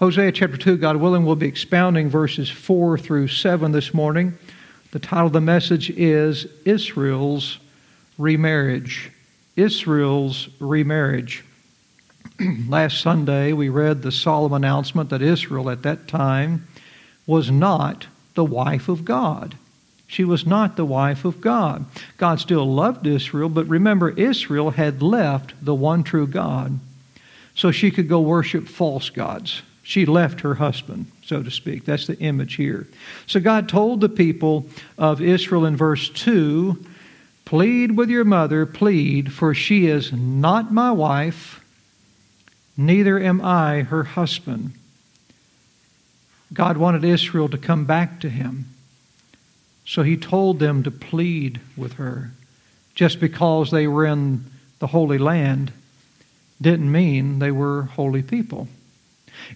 Hosea chapter 2, God willing, we'll be expounding verses 4 through 7 this morning. The title of the message is Israel's Remarriage. Israel's Remarriage. Last Sunday, we read the solemn announcement that Israel at that time was not the wife of God. She was not the wife of God. God still loved Israel, but remember, Israel had left the one true God so she could go worship false gods. She left her husband, so to speak. That's the image here. So God told the people of Israel in verse 2 Plead with your mother, plead, for she is not my wife, neither am I her husband. God wanted Israel to come back to him. So he told them to plead with her. Just because they were in the Holy Land didn't mean they were holy people.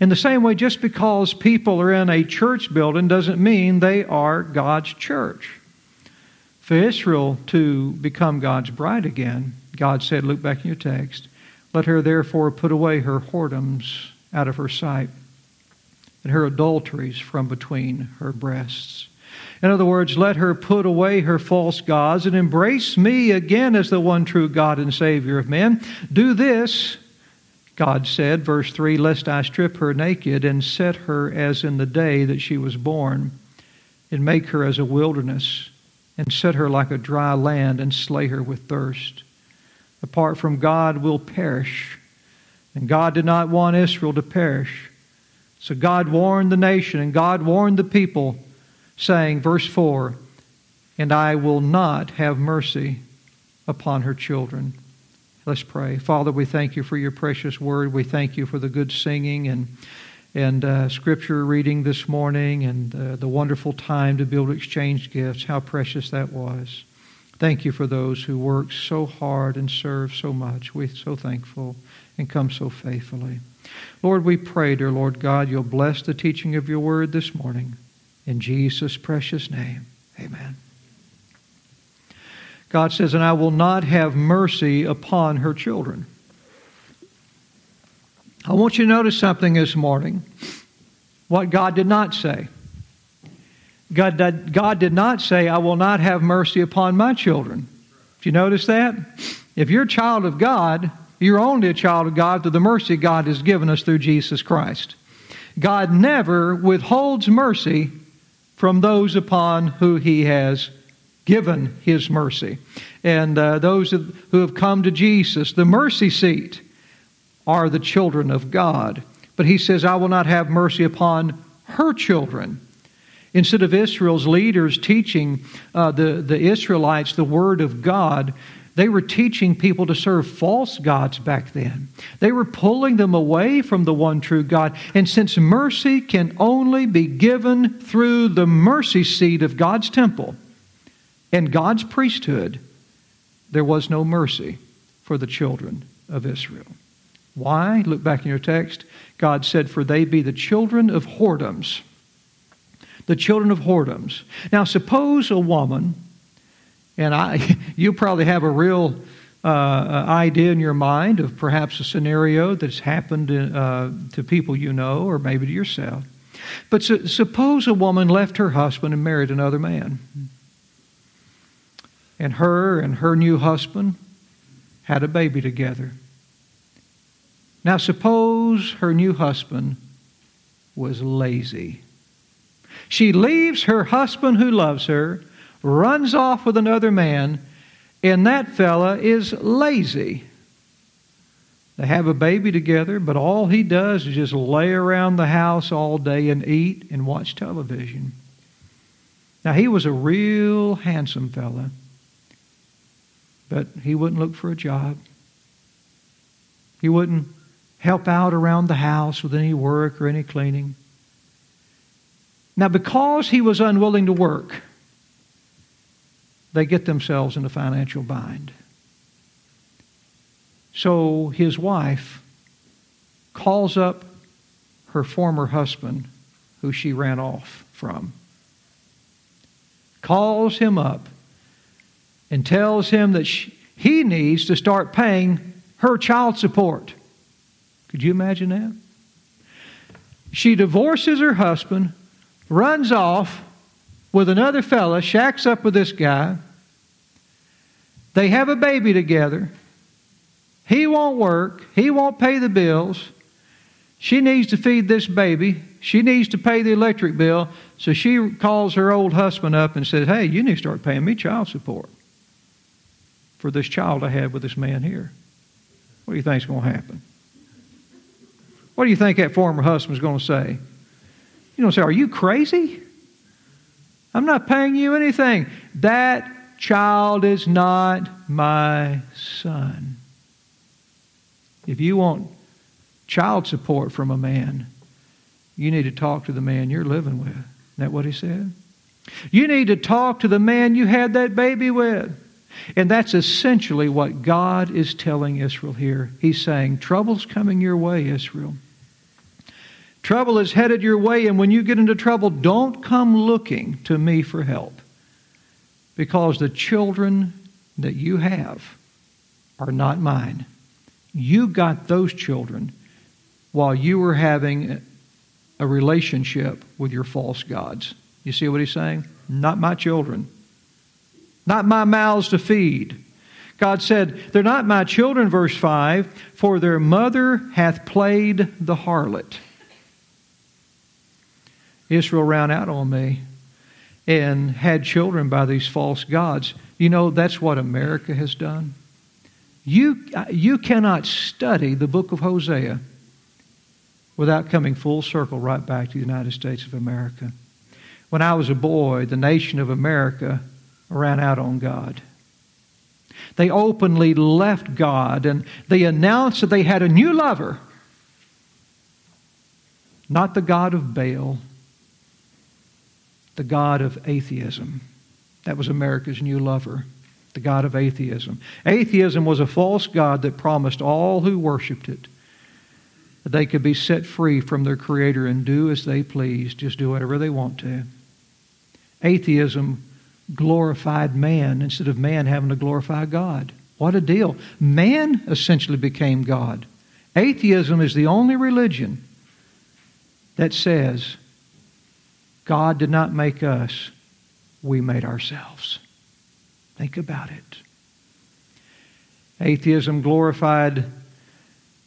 In the same way, just because people are in a church building doesn't mean they are God's church. For Israel to become God's bride again, God said, look back in your text, let her therefore put away her whoredoms out of her sight and her adulteries from between her breasts. In other words, let her put away her false gods and embrace me again as the one true God and Savior of men. Do this, God said, verse 3 Lest I strip her naked and set her as in the day that she was born, and make her as a wilderness, and set her like a dry land, and slay her with thirst. Apart from God, will perish. And God did not want Israel to perish. So God warned the nation, and God warned the people, saying, verse 4 And I will not have mercy upon her children. Let's pray. Father, we thank you for your precious word. We thank you for the good singing and and uh, scripture reading this morning and uh, the wonderful time to be able to exchange gifts. How precious that was. Thank you for those who work so hard and serve so much. We're so thankful and come so faithfully. Lord, we pray, dear Lord God, you'll bless the teaching of your word this morning. In Jesus' precious name, amen. God says, And I will not have mercy upon her children. I want you to notice something this morning. What God did not say. God did, God did not say, I will not have mercy upon my children. Did you notice that? If you're a child of God, you're only a child of God through the mercy God has given us through Jesus Christ. God never withholds mercy from those upon who he has given his mercy. And uh, those who have come to Jesus, the mercy seat, are the children of God. But he says, I will not have mercy upon her children. Instead of Israel's leaders teaching uh, the, the Israelites the word of God, they were teaching people to serve false gods back then. They were pulling them away from the one true God. And since mercy can only be given through the mercy seat of God's temple, in God's priesthood, there was no mercy for the children of Israel. Why? Look back in your text. God said, For they be the children of whoredoms. The children of whoredoms. Now, suppose a woman, and I, you probably have a real uh, idea in your mind of perhaps a scenario that's happened uh, to people you know, or maybe to yourself. But su- suppose a woman left her husband and married another man and her and her new husband had a baby together. Now, suppose her new husband was lazy. She leaves her husband who loves her, runs off with another man, and that fella is lazy. They have a baby together, but all he does is just lay around the house all day and eat and watch television. Now, he was a real handsome fella but he wouldn't look for a job. He wouldn't help out around the house with any work or any cleaning. Now, because he was unwilling to work, they get themselves in a financial bind. So his wife calls up her former husband, who she ran off from, calls him up and tells him that she, he needs to start paying her child support. Could you imagine that? She divorces her husband, runs off with another fella, shacks up with this guy. They have a baby together. He won't work. He won't pay the bills. She needs to feed this baby. She needs to pay the electric bill. So she calls her old husband up and says, Hey, you need to start paying me child support for this child I had with this man here. What do you think is going to happen? What do you think that former husband is going to say? You know, say, Are you crazy? I'm not paying you anything. That child is not my son. If you want child support from a man, you need to talk to the man you're living with. Isn't that what he said? You need to talk to the man you had that baby with. And that's essentially what God is telling Israel here. He's saying, Trouble's coming your way, Israel. Trouble is headed your way, and when you get into trouble, don't come looking to me for help. Because the children that you have are not mine. You got those children while you were having a relationship with your false gods. You see what he's saying? Not my children. Not my mouths to feed. God said, They're not my children, verse 5, for their mother hath played the harlot. Israel ran out on me and had children by these false gods. You know, that's what America has done. You, you cannot study the book of Hosea without coming full circle right back to the United States of America. When I was a boy, the nation of America ran out on God. They openly left God and they announced that they had a new lover. Not the God of Baal, the God of atheism. That was America's new lover the God of atheism. Atheism was a false God that promised all who worshiped it that they could be set free from their Creator and do as they please, just do whatever they want to. Atheism glorified man instead of man having to glorify God. What a deal. Man essentially became God. Atheism is the only religion that says God did not make us, we made ourselves. Think about it. Atheism glorified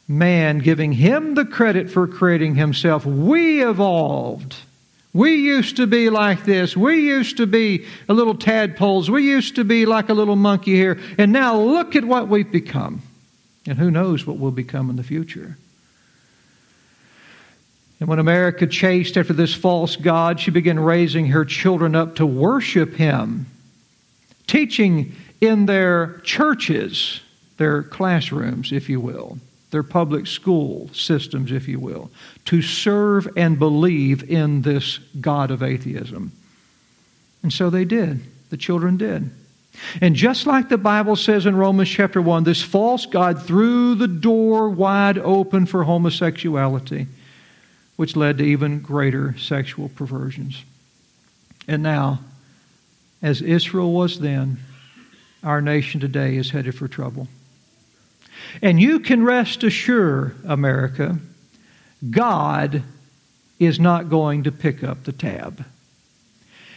man, giving him the credit for creating himself. We evolved. We used to be like this. We used to be a little tadpoles. We used to be like a little monkey here. And now look at what we've become. And who knows what we'll become in the future. And when America chased after this false God, she began raising her children up to worship him teaching in their churches, their classrooms, if you will, their public school systems, if you will, to serve and believe in this God of atheism. And so they did. The children did. And just like the Bible says in Romans chapter 1, this false God threw the door wide open for homosexuality, which led to even greater sexual perversions. And now, as Israel was then, our nation today is headed for trouble. And you can rest assured, America, God is not going to pick up the tab.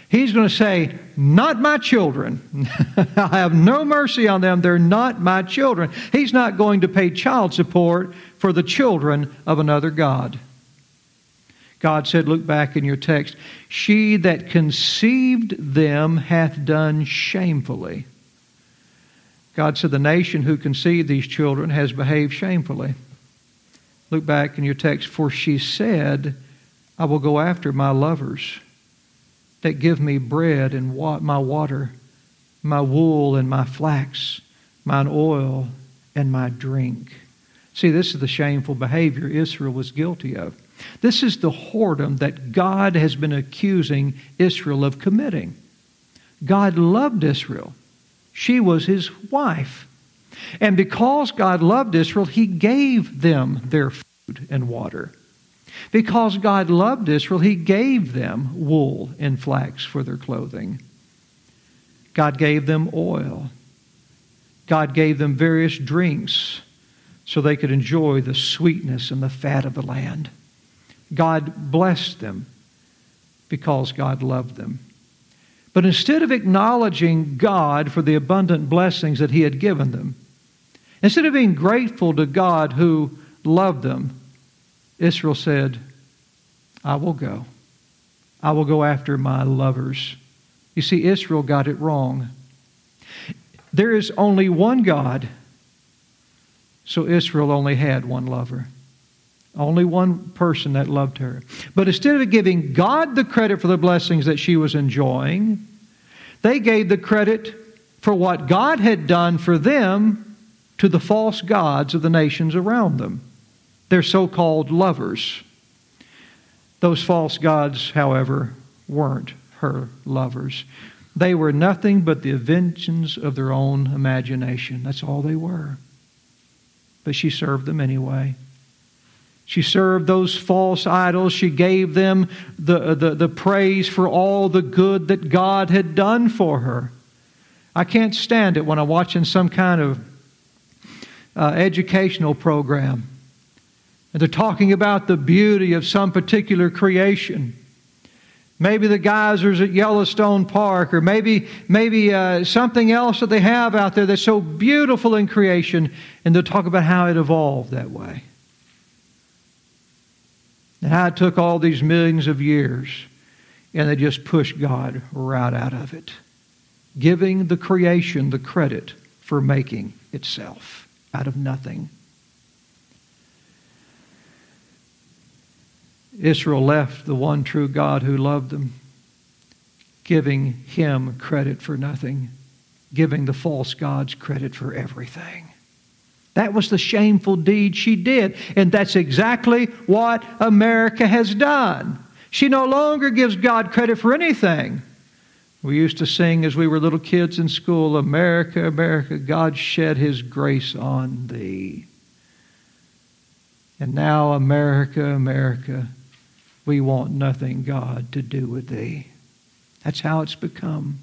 He's going to say, Not my children. I have no mercy on them. They're not my children. He's not going to pay child support for the children of another God. God said, look back in your text, she that conceived them hath done shamefully. God said, the nation who conceived these children has behaved shamefully. Look back in your text, for she said, I will go after my lovers that give me bread and my water, my wool and my flax, mine oil and my drink. See, this is the shameful behavior Israel was guilty of. This is the whoredom that God has been accusing Israel of committing. God loved Israel. She was his wife. And because God loved Israel, he gave them their food and water. Because God loved Israel, he gave them wool and flax for their clothing. God gave them oil. God gave them various drinks so they could enjoy the sweetness and the fat of the land. God blessed them because God loved them. But instead of acknowledging God for the abundant blessings that He had given them, instead of being grateful to God who loved them, Israel said, I will go. I will go after my lovers. You see, Israel got it wrong. There is only one God, so Israel only had one lover. Only one person that loved her. But instead of giving God the credit for the blessings that she was enjoying, they gave the credit for what God had done for them to the false gods of the nations around them, their so called lovers. Those false gods, however, weren't her lovers. They were nothing but the inventions of their own imagination. That's all they were. But she served them anyway. She served those false idols. She gave them the, the, the, praise for all the good that God had done for her. I can't stand it when I'm watching some kind of uh, educational program and they're talking about the beauty of some particular creation. Maybe the geysers at Yellowstone Park, or maybe maybe uh, something else that they have out there that's so beautiful in creation, and they'll talk about how it evolved that way and how it took all these millions of years and they just pushed God right out of it, giving the creation the credit for making itself out of nothing. Israel left the one true God who loved them, giving him credit for nothing, giving the false gods credit for everything. That was the shameful deed she did. And that's exactly what America has done. She no longer gives God credit for anything. We used to sing as we were little kids in school America, America, God shed his grace on thee. And now, America, America, we want nothing, God, to do with thee. That's how it's become.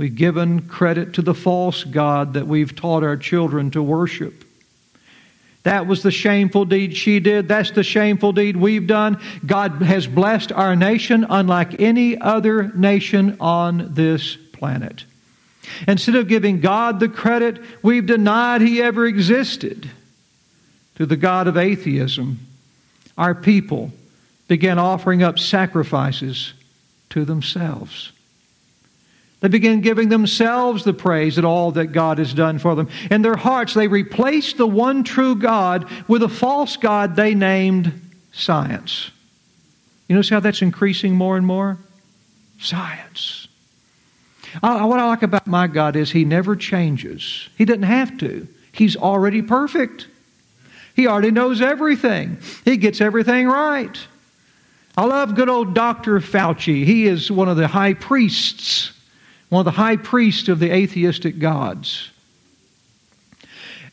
We've given credit to the false God that we've taught our children to worship. That was the shameful deed she did. That's the shameful deed we've done. God has blessed our nation unlike any other nation on this planet. Instead of giving God the credit, we've denied He ever existed. To the God of atheism, our people began offering up sacrifices to themselves. They begin giving themselves the praise at all that God has done for them. In their hearts, they replace the one true God with a false God they named science. You notice how that's increasing more and more? Science. I, what I like about my God is He never changes. He doesn't have to. He's already perfect. He already knows everything. He gets everything right. I love good old Dr. Fauci. He is one of the high priests one of the high priests of the atheistic gods.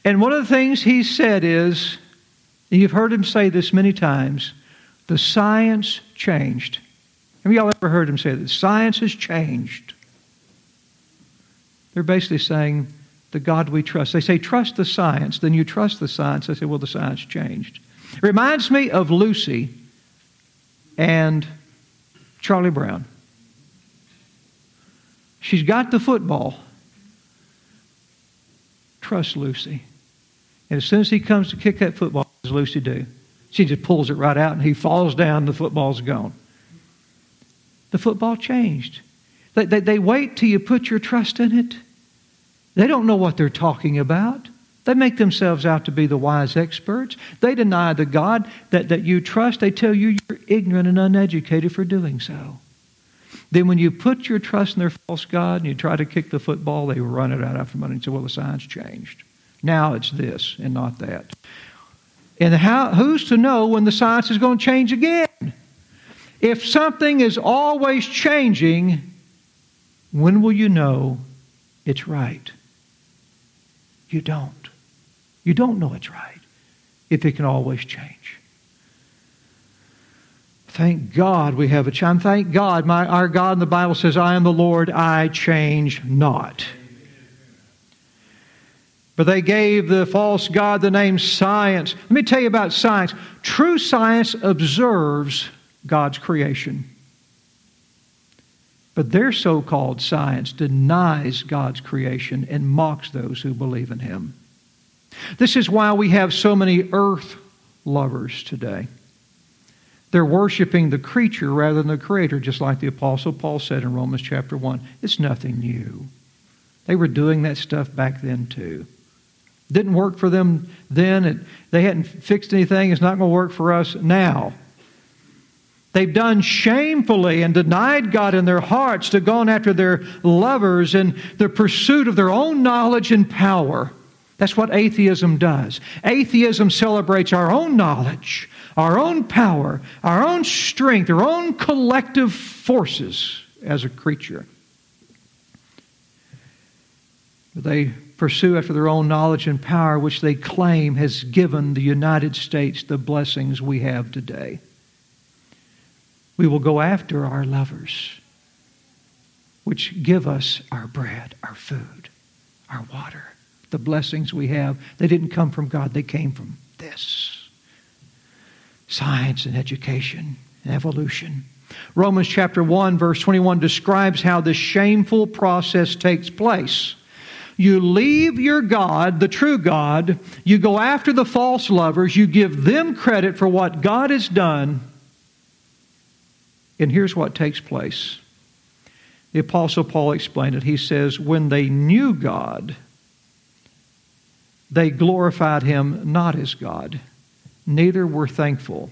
And one of the things he said is, you've heard him say this many times, the science changed. Have y'all ever heard him say that? Science has changed. They're basically saying, the God we trust. They say, trust the science. Then you trust the science. I say, well, the science changed. It reminds me of Lucy and Charlie Brown. She's got the football. Trust Lucy. And as soon as he comes to kick that football, what does Lucy do? She just pulls it right out and he falls down, the football's gone. The football changed. They, they, they wait till you put your trust in it. They don't know what they're talking about. They make themselves out to be the wise experts. They deny the God that, that you trust. They tell you you're ignorant and uneducated for doing so. Then when you put your trust in their false God and you try to kick the football, they run it out after money and say, well, the science changed. Now it's this and not that. And how, who's to know when the science is going to change again? If something is always changing, when will you know it's right? You don't. You don't know it's right if it can always change. Thank God we have a chime. Thank God, my, our God in the Bible says, I am the Lord, I change not. But they gave the false God the name science. Let me tell you about science. True science observes God's creation. But their so called science denies God's creation and mocks those who believe in Him. This is why we have so many earth lovers today. They're worshiping the creature rather than the creator, just like the Apostle Paul said in Romans chapter 1. It's nothing new. They were doing that stuff back then too. Didn't work for them then. It, they hadn't fixed anything. It's not going to work for us now. They've done shamefully and denied God in their hearts to go after their lovers in the pursuit of their own knowledge and power. That's what atheism does. Atheism celebrates our own knowledge, our own power, our own strength, our own collective forces as a creature. They pursue after their own knowledge and power, which they claim has given the United States the blessings we have today. We will go after our lovers, which give us our bread, our food, our water the blessings we have, they didn't come from God, they came from this science and education and evolution. Romans chapter 1, verse 21 describes how this shameful process takes place. You leave your God, the true God, you go after the false lovers, you give them credit for what God has done, and here's what takes place. The Apostle Paul explained it. He says, When they knew God, they glorified him not as God, neither were thankful.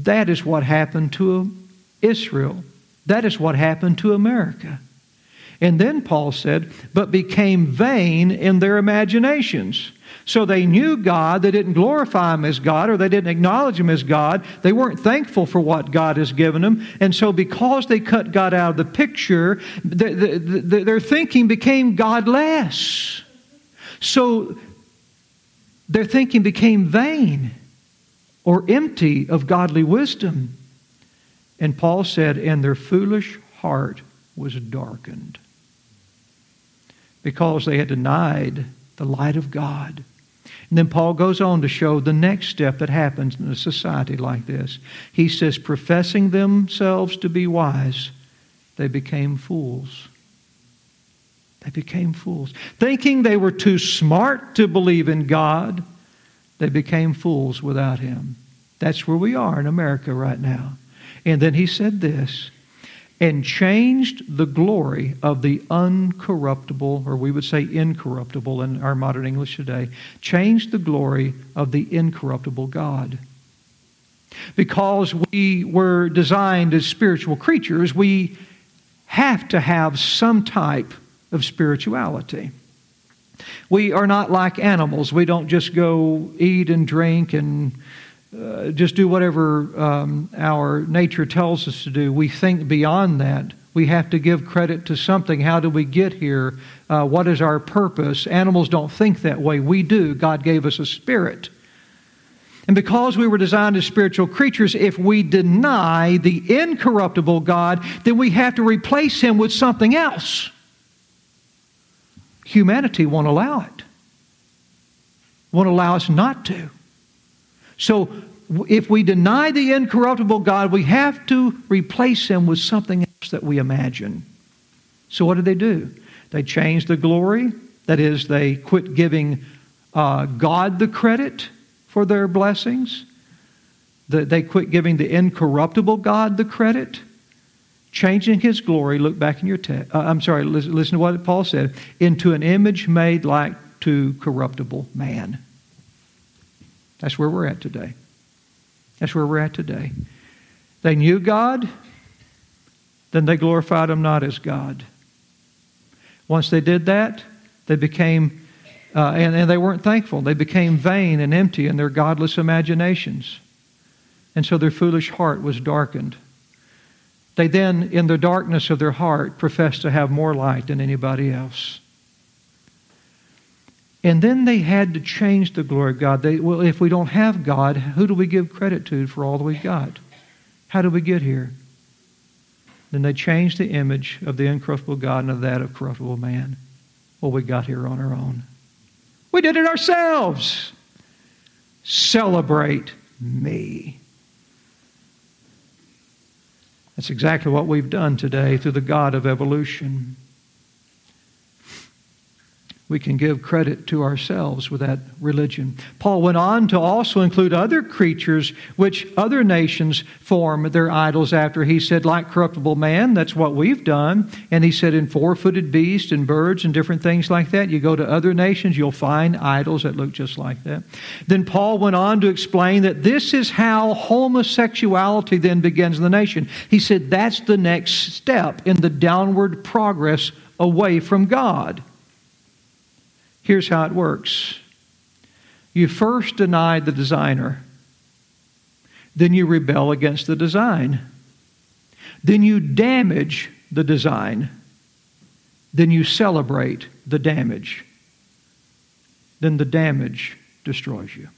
That is what happened to Israel. That is what happened to America. And then Paul said, but became vain in their imaginations. So they knew God, they didn't glorify Him as God, or they didn't acknowledge Him as God. They weren't thankful for what God has given them. And so, because they cut God out of the picture, their thinking became godless. So their thinking became vain or empty of godly wisdom. And Paul said, and their foolish heart was darkened because they had denied the light of God. And then Paul goes on to show the next step that happens in a society like this. He says, professing themselves to be wise, they became fools. They became fools. Thinking they were too smart to believe in God, they became fools without Him. That's where we are in America right now. And then he said this and changed the glory of the uncorruptible, or we would say incorruptible in our modern English today, changed the glory of the incorruptible God. Because we were designed as spiritual creatures, we have to have some type of spirituality. We are not like animals. We don't just go eat and drink and uh, just do whatever um, our nature tells us to do. We think beyond that. We have to give credit to something. How do we get here? Uh, what is our purpose? Animals don't think that way. We do. God gave us a spirit. And because we were designed as spiritual creatures, if we deny the incorruptible God, then we have to replace him with something else humanity won't allow it, won't allow us not to. So if we deny the incorruptible God, we have to replace him with something else that we imagine. So what did they do? They changed the glory. That is, they quit giving uh, God the credit for their blessings. they quit giving the incorruptible God the credit changing his glory, look back in your text, uh, I'm sorry, listen, listen to what Paul said, into an image made like to corruptible man. That's where we're at today. That's where we're at today. They knew God, then they glorified him not as God. Once they did that, they became, uh, and, and they weren't thankful. They became vain and empty in their godless imaginations. And so their foolish heart was darkened. They then, in the darkness of their heart, profess to have more light than anybody else. And then they had to change the glory of God. They, well, if we don't have God, who do we give credit to for all that we've got? How did we get here? Then they changed the image of the incorruptible God into that of corruptible man. Well, we got here on our own. We did it ourselves. Celebrate me. That's exactly what we've done today through the God of evolution we can give credit to ourselves with that religion. Paul went on to also include other creatures which other nations form their idols after. He said, like corruptible man, that's what we've done. And he said, in four footed beasts and birds and different things like that. You go to other nations, you'll find idols that look just like that. Then Paul went on to explain that this is how homosexuality then begins in the nation. He said, that's the next step in the downward progress away from God. Here's how it works you first deny the designer, then you rebel against the design, then you damage the design, then you celebrate the damage. Then the damage destroys you.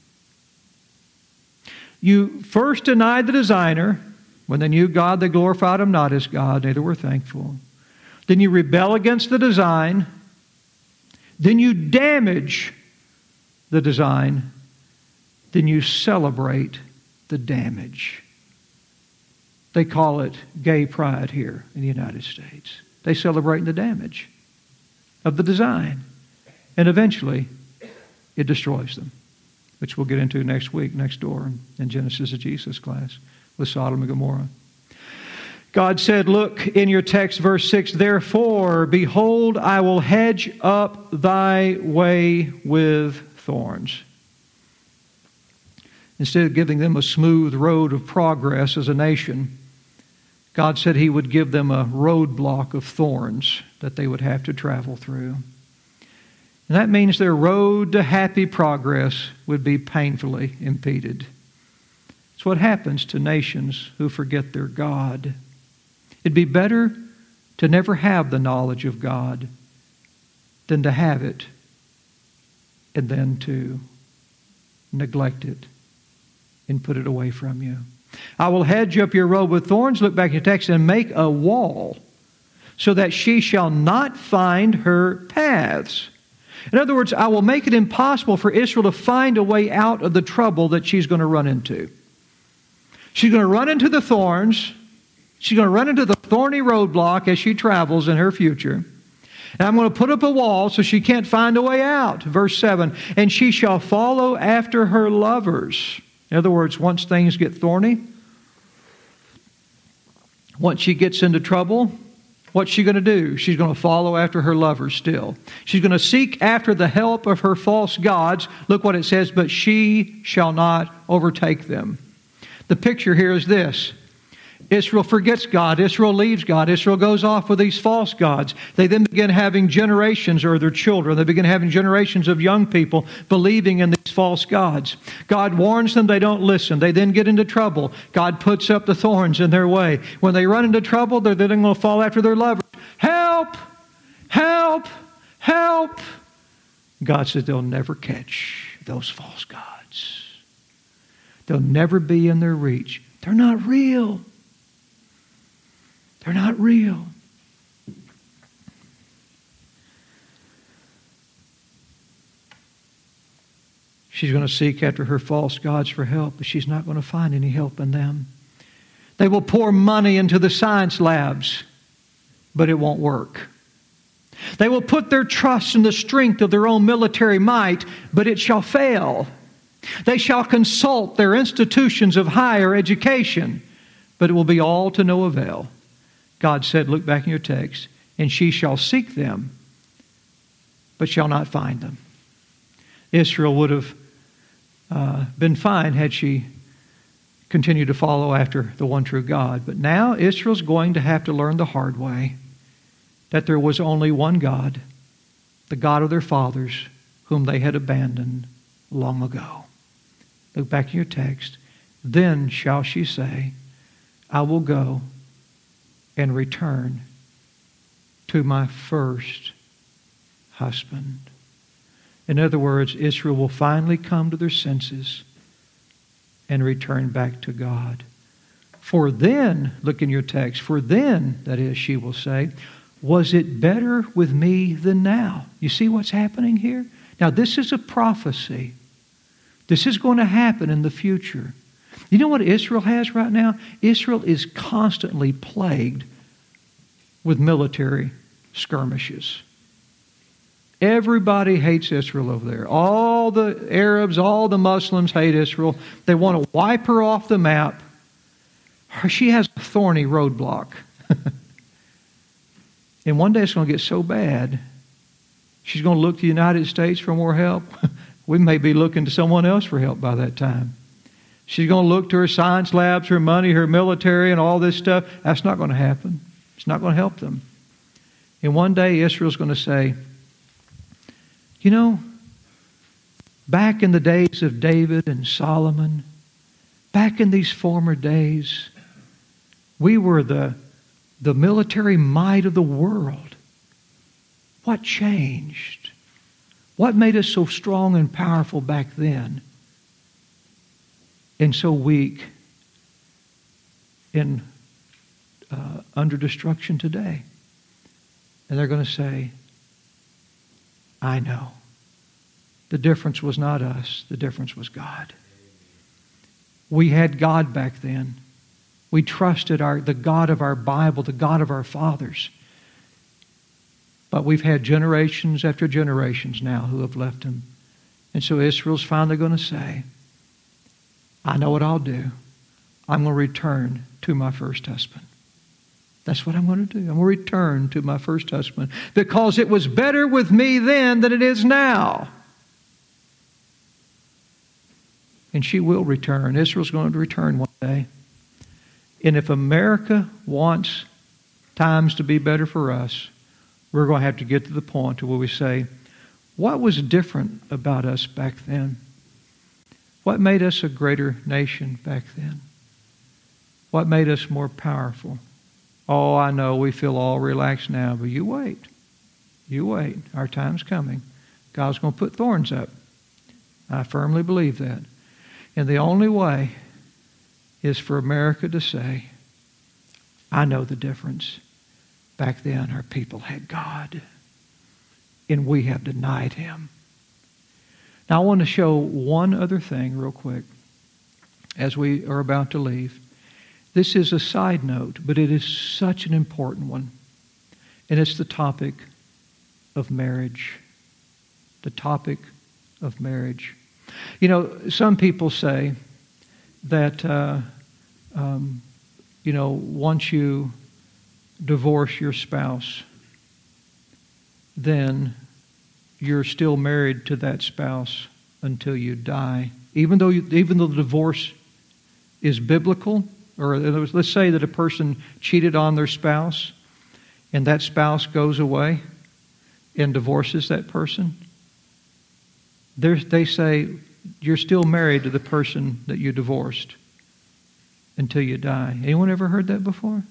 You first denied the designer. When they knew God, they glorified him not as God, neither were thankful. Then you rebel against the design then you damage the design, then you celebrate the damage. They call it gay pride here in the United States. They celebrate the damage of the design. And eventually, it destroys them, which we'll get into next week, next door in Genesis of Jesus class with Sodom and Gomorrah. God said, Look in your text, verse 6 Therefore, behold, I will hedge up thy way with thorns. Instead of giving them a smooth road of progress as a nation, God said He would give them a roadblock of thorns that they would have to travel through. And that means their road to happy progress would be painfully impeded. It's what happens to nations who forget their God. It'd be better to never have the knowledge of God than to have it and then to neglect it and put it away from you. I will hedge up your road with thorns, look back in your text, and make a wall so that she shall not find her paths. In other words, I will make it impossible for Israel to find a way out of the trouble that she's going to run into. She's going to run into the thorns. She's going to run into the thorny roadblock as she travels in her future. And I'm going to put up a wall so she can't find a way out. Verse 7 And she shall follow after her lovers. In other words, once things get thorny, once she gets into trouble, what's she going to do? She's going to follow after her lovers still. She's going to seek after the help of her false gods. Look what it says, but she shall not overtake them. The picture here is this Israel forgets God. Israel leaves God. Israel goes off with these false gods. They then begin having generations, or their children, they begin having generations of young people believing in these false gods. God warns them, they don't listen. They then get into trouble. God puts up the thorns in their way. When they run into trouble, they're then going to fall after their lovers. Help! Help! Help! God says they'll never catch those false gods. They'll never be in their reach. They're not real. They're not real. She's going to seek after her false gods for help, but she's not going to find any help in them. They will pour money into the science labs, but it won't work. They will put their trust in the strength of their own military might, but it shall fail. They shall consult their institutions of higher education, but it will be all to no avail. God said, look back in your text, and she shall seek them, but shall not find them. Israel would have uh, been fine had she continued to follow after the one true God. But now Israel's going to have to learn the hard way that there was only one God, the God of their fathers, whom they had abandoned long ago. Look back in your text. Then shall she say, I will go and return to my first husband. In other words, Israel will finally come to their senses and return back to God. For then, look in your text, for then, that is, she will say, was it better with me than now? You see what's happening here? Now, this is a prophecy. This is going to happen in the future. You know what Israel has right now? Israel is constantly plagued with military skirmishes. Everybody hates Israel over there. All the Arabs, all the Muslims hate Israel. They want to wipe her off the map. She has a thorny roadblock. and one day it's going to get so bad, she's going to look to the United States for more help. we may be looking to someone else for help by that time. She's going to look to her science labs, her money, her military, and all this stuff. That's not going to happen. It's not going to help them. And one day Israel's going to say, you know, back in the days of David and Solomon, back in these former days, we were the, the military might of the world. What changed? What made us so strong and powerful back then and so weak and uh, under destruction today? And they're going to say, I know. The difference was not us, the difference was God. We had God back then. We trusted our, the God of our Bible, the God of our fathers. But we've had generations after generations now who have left him. And so Israel's finally going to say, I know what I'll do. I'm going to return to my first husband. That's what I'm going to do. I'm going to return to my first husband because it was better with me then than it is now. And she will return. Israel's going to return one day. And if America wants times to be better for us, we're going to have to get to the point where we say, what was different about us back then? What made us a greater nation back then? What made us more powerful? Oh, I know we feel all relaxed now, but you wait. You wait. Our time's coming. God's going to put thorns up. I firmly believe that. And the only way is for America to say, I know the difference. Back then, our people had God, and we have denied him. Now, I want to show one other thing real quick as we are about to leave. This is a side note, but it is such an important one. And it's the topic of marriage. The topic of marriage. You know, some people say that, uh, um, you know, once you divorce your spouse, then you're still married to that spouse until you die. Even though, you, even though the divorce is biblical, or let's say that a person cheated on their spouse and that spouse goes away and divorces that person, they say you're still married to the person that you divorced until you die. Anyone ever heard that before?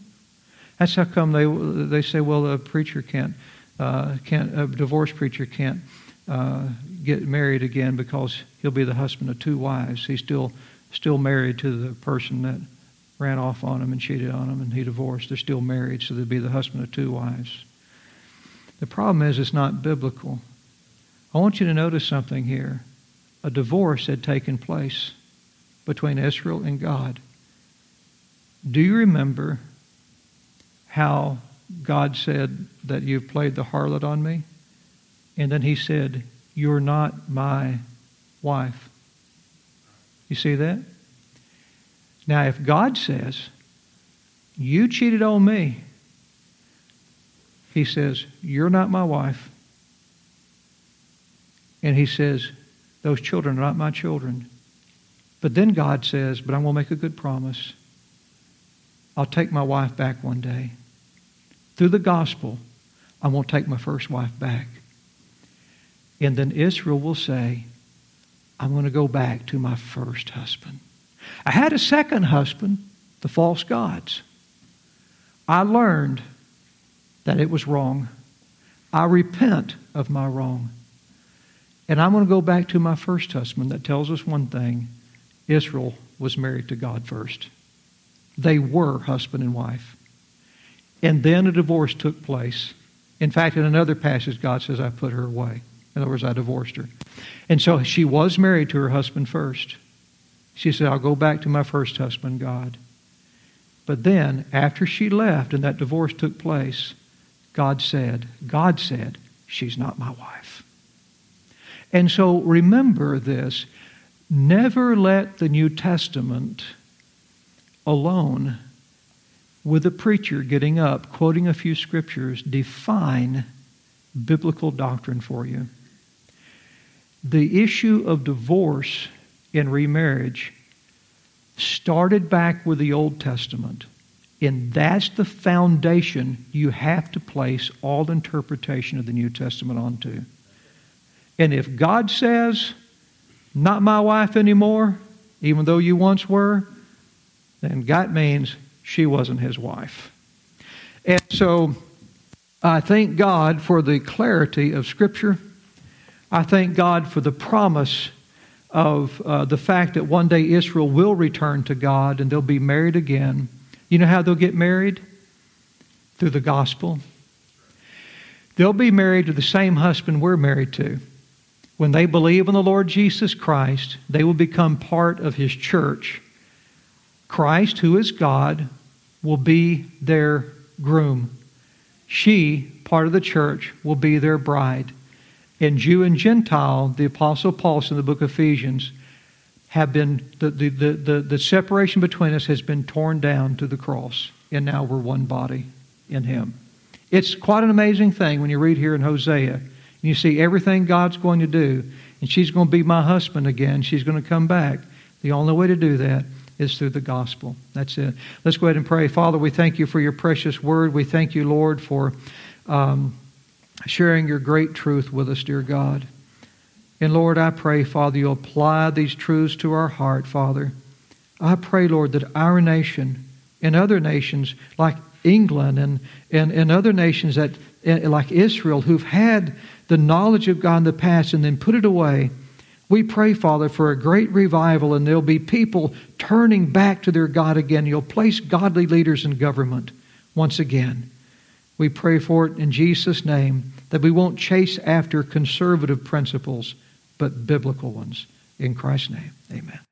That's how come they they say, well, a preacher can't uh, can't a divorced preacher can't uh, get married again because he'll be the husband of two wives. He's still still married to the person that ran off on him and cheated on him and he divorced. They're still married, so they'd be the husband of two wives. The problem is it's not biblical. I want you to notice something here. A divorce had taken place between Israel and God. Do you remember how God said that you've played the harlot on me? And then he said, You're not my wife. You see that? Now, if God says, You cheated on me, He says, You're not my wife. And He says, Those children are not my children. But then God says, But I'm going to make a good promise. I'll take my wife back one day. Through the gospel, I'm going to take my first wife back. And then Israel will say, I'm going to go back to my first husband. I had a second husband, the false gods. I learned that it was wrong. I repent of my wrong. And I'm going to go back to my first husband that tells us one thing Israel was married to God first. They were husband and wife. And then a divorce took place. In fact, in another passage, God says, I put her away. In other words, I divorced her. And so she was married to her husband first. She said, I'll go back to my first husband, God. But then, after she left and that divorce took place, God said, God said, she's not my wife. And so remember this. Never let the New Testament alone with a preacher getting up, quoting a few scriptures, define biblical doctrine for you. The issue of divorce and remarriage started back with the Old Testament. And that's the foundation you have to place all interpretation of the New Testament onto. And if God says, not my wife anymore, even though you once were, then that means she wasn't his wife. And so I thank God for the clarity of Scripture. I thank God for the promise of uh, the fact that one day Israel will return to God and they'll be married again. You know how they'll get married? Through the gospel. They'll be married to the same husband we're married to. When they believe in the Lord Jesus Christ, they will become part of His church. Christ, who is God, will be their groom. She, part of the church, will be their bride. And Jew and Gentile, the Apostle Paul in the book of Ephesians, have been, the, the, the, the, separation between us has been torn down to the cross. And now we're one body in Him. It's quite an amazing thing when you read here in Hosea and you see everything God's going to do. And she's going to be my husband again. She's going to come back. The only way to do that is through the gospel. That's it. Let's go ahead and pray. Father, we thank you for your precious word. We thank you, Lord, for. Um, sharing your great truth with us, dear God. And Lord, I pray, Father, you'll apply these truths to our heart, Father. I pray, Lord, that our nation and other nations like England and, and, and other nations that eh, like Israel who've had the knowledge of God in the past and then put it away. We pray, Father, for a great revival, and there'll be people turning back to their God again. You'll place godly leaders in government once again. We pray for it in Jesus' name that we won't chase after conservative principles, but biblical ones. In Christ's name, amen.